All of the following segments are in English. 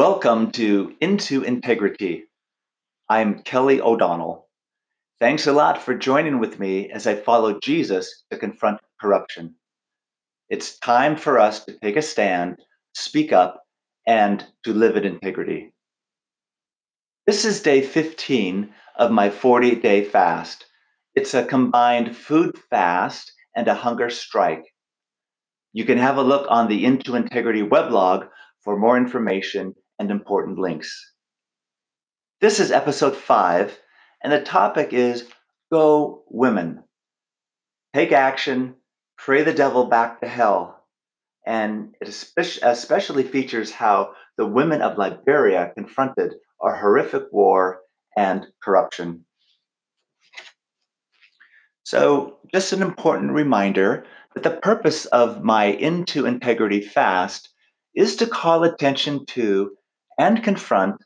Welcome to Into Integrity. I'm Kelly O'Donnell. Thanks a lot for joining with me as I follow Jesus to confront corruption. It's time for us to take a stand, speak up, and to live in integrity. This is day 15 of my 40 day fast. It's a combined food fast and a hunger strike. You can have a look on the Into Integrity weblog for more information and important links. This is episode five, and the topic is Go Women. Take action, pray the devil back to hell. And it especially features how the women of Liberia confronted a horrific war and corruption. So, just an important reminder that the purpose of my Into Integrity fast is to call attention to and confront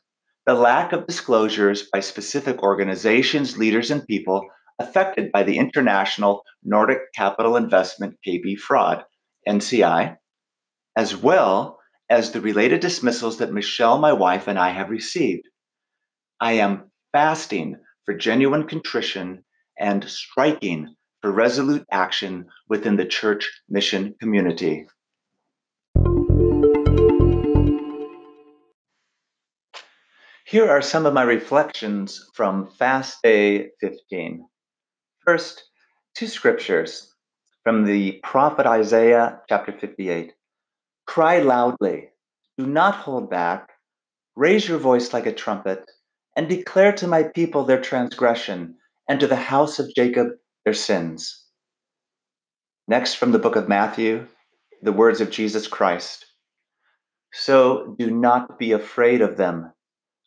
the lack of disclosures by specific organizations, leaders, and people affected by the international Nordic Capital Investment KB fraud, NCI, as well as the related dismissals that Michele, my wife, and I have received. I am fasting for genuine contrition and striking for resolute action within the church mission community. Here are some of my reflections from Fast Day 15. First, two scriptures from the prophet Isaiah, chapter 58. Cry loudly, do not hold back, raise your voice like a trumpet, and declare to my people their transgression, and to the house of Jacob their sins. Next, from the book of Matthew, the words of Jesus Christ. So do not be afraid of them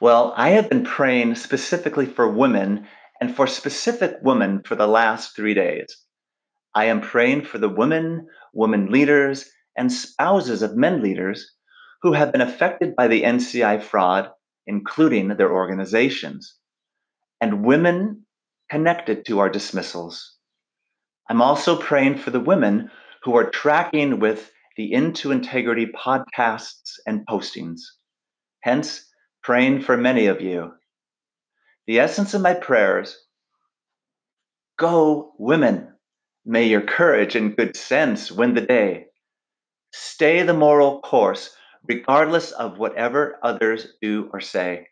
Well, I have been praying specifically for women and for specific women for the last three days. I am praying for the women, women leaders, and spouses of men leaders who have been affected by the NCI fraud, including their organizations, and women connected to our dismissals. I'm also praying for the women who are tracking with the Into Integrity podcasts and postings. Hence, praying for many of you. The essence of my prayers go, women. May your courage and good sense win the day. Stay the moral course, regardless of whatever others do or say.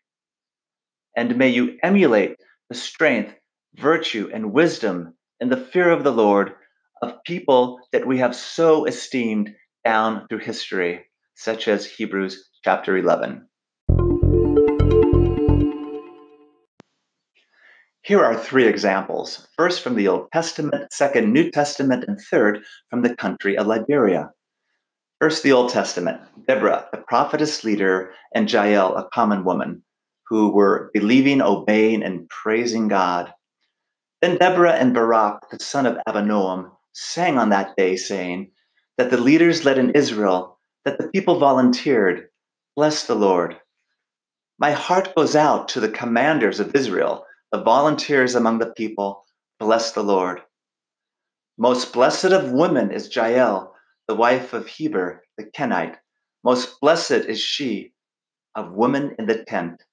And may you emulate the strength, virtue, and wisdom and the fear of the Lord of people that we have so esteemed down through history, such as Hebrews chapter 11. Here are three examples first from the Old Testament, second, New Testament, and third from the country of Liberia. First, the Old Testament Deborah, the prophetess leader, and Jael, a common woman, who were believing, obeying, and praising God. Then Deborah and Barak, the son of Abinoam, sang on that day, saying that the leaders led in Israel, that the people volunteered. Bless the Lord. My heart goes out to the commanders of Israel the volunteers among the people, bless the Lord. Most blessed of women is Jael, the wife of Heber the Kenite. Most blessed is she of women in the tent.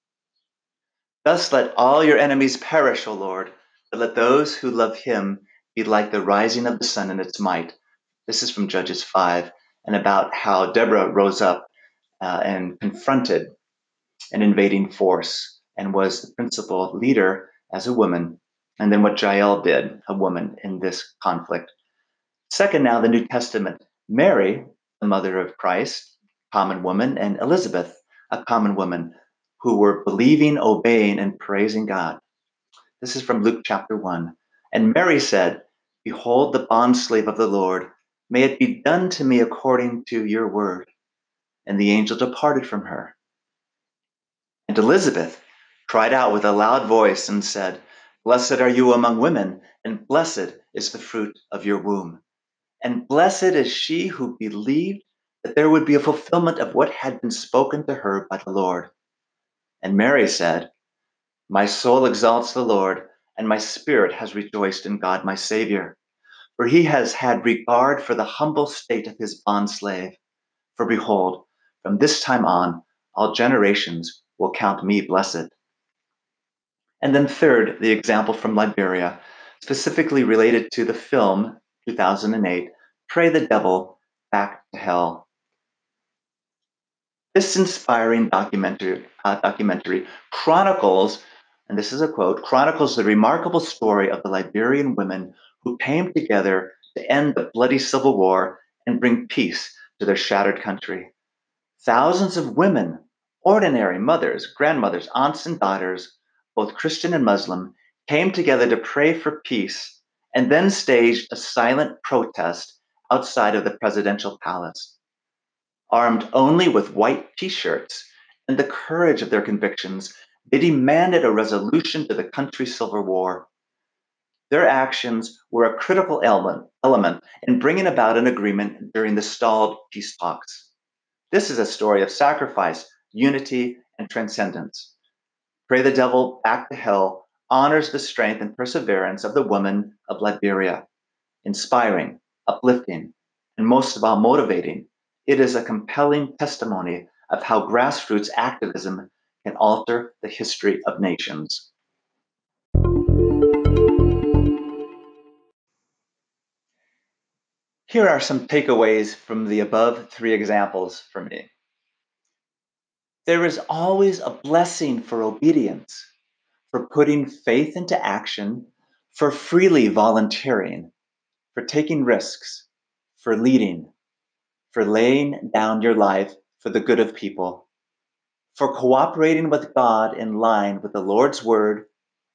Thus let all your enemies perish, O Lord, but let those who love him be like the rising of the sun in its might. This is from Judges 5, and about how Deborah rose up uh, and confronted an invading force and was the principal leader as a woman, and then what Jael did, a woman, in this conflict. Second, now the New Testament Mary, the mother of Christ, common woman, and Elizabeth, a common woman, who were believing, obeying, and praising God. This is from Luke chapter 1. And Mary said, Behold the bondslave of the Lord, may it be done to me according to your word. And the angel departed from her. And Elizabeth cried out with a loud voice and said, Blessed are you among women, and blessed is the fruit of your womb. And blessed is she who believed that there would be a fulfillment of what had been spoken to her by the Lord. And Mary said, My soul exalts the Lord, and my spirit has rejoiced in God my Savior, for he has had regard for the humble state of his bondslave. For behold, from this time on, all generations will count me blessed. And then, third, the example from Liberia, specifically related to the film 2008, Pray the Devil Back to Hell. This inspiring documentary, uh, documentary chronicles, and this is a quote, chronicles the remarkable story of the Liberian women who came together to end the bloody civil war and bring peace to their shattered country. Thousands of women, ordinary mothers, grandmothers, aunts, and daughters, both Christian and Muslim, came together to pray for peace and then staged a silent protest outside of the presidential palace. Armed only with white t shirts and the courage of their convictions, they demanded a resolution to the country's civil war. Their actions were a critical element, element in bringing about an agreement during the stalled peace talks. This is a story of sacrifice, unity, and transcendence. Pray the Devil Back to Hell honors the strength and perseverance of the women of Liberia. Inspiring, uplifting, and most of all, motivating, it is a compelling testimony of how grassroots activism can alter the history of nations. Here are some takeaways from the above three examples for me. There is always a blessing for obedience, for putting faith into action, for freely volunteering, for taking risks, for leading, for laying down your life for the good of people, for cooperating with God in line with the Lord's word,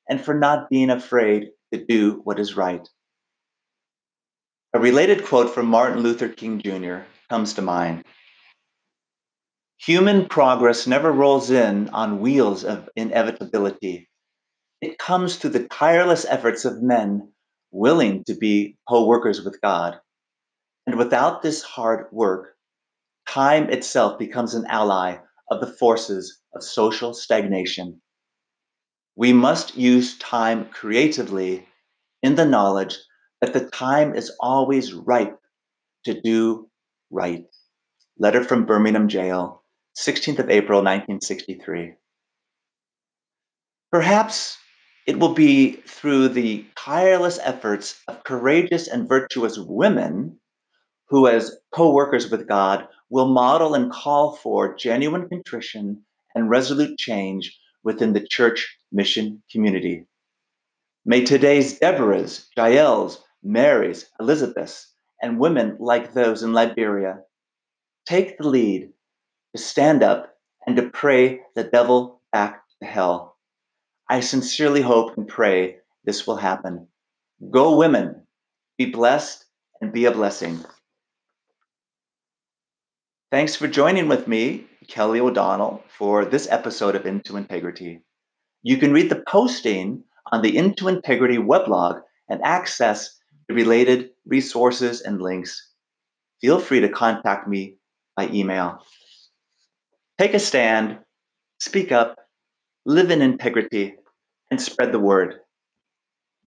and for not being afraid to do what is right. A related quote from Martin Luther King Jr. comes to mind. Human progress never rolls in on wheels of inevitability. It comes through the tireless efforts of men willing to be co workers with God. And without this hard work, time itself becomes an ally of the forces of social stagnation. We must use time creatively in the knowledge that the time is always ripe to do right. Letter from Birmingham Jail, 16th of April, 1963. Perhaps it will be through the tireless efforts of courageous and virtuous women who, as co workers with God, will model and call for genuine contrition and resolute change within the church mission community. May today's Deborahs, Jaels, Marys, Elizabeths, and women like those in Liberia take the lead to stand up and to pray the devil back to hell. I sincerely hope and pray this will happen. Go, women, be blessed and be a blessing. Thanks for joining with me, Kelly O'Donnell, for this episode of Into Integrity. You can read the posting on the Into Integrity weblog and access the related resources and links. Feel free to contact me by email. Take a stand, speak up, live in integrity, and spread the word.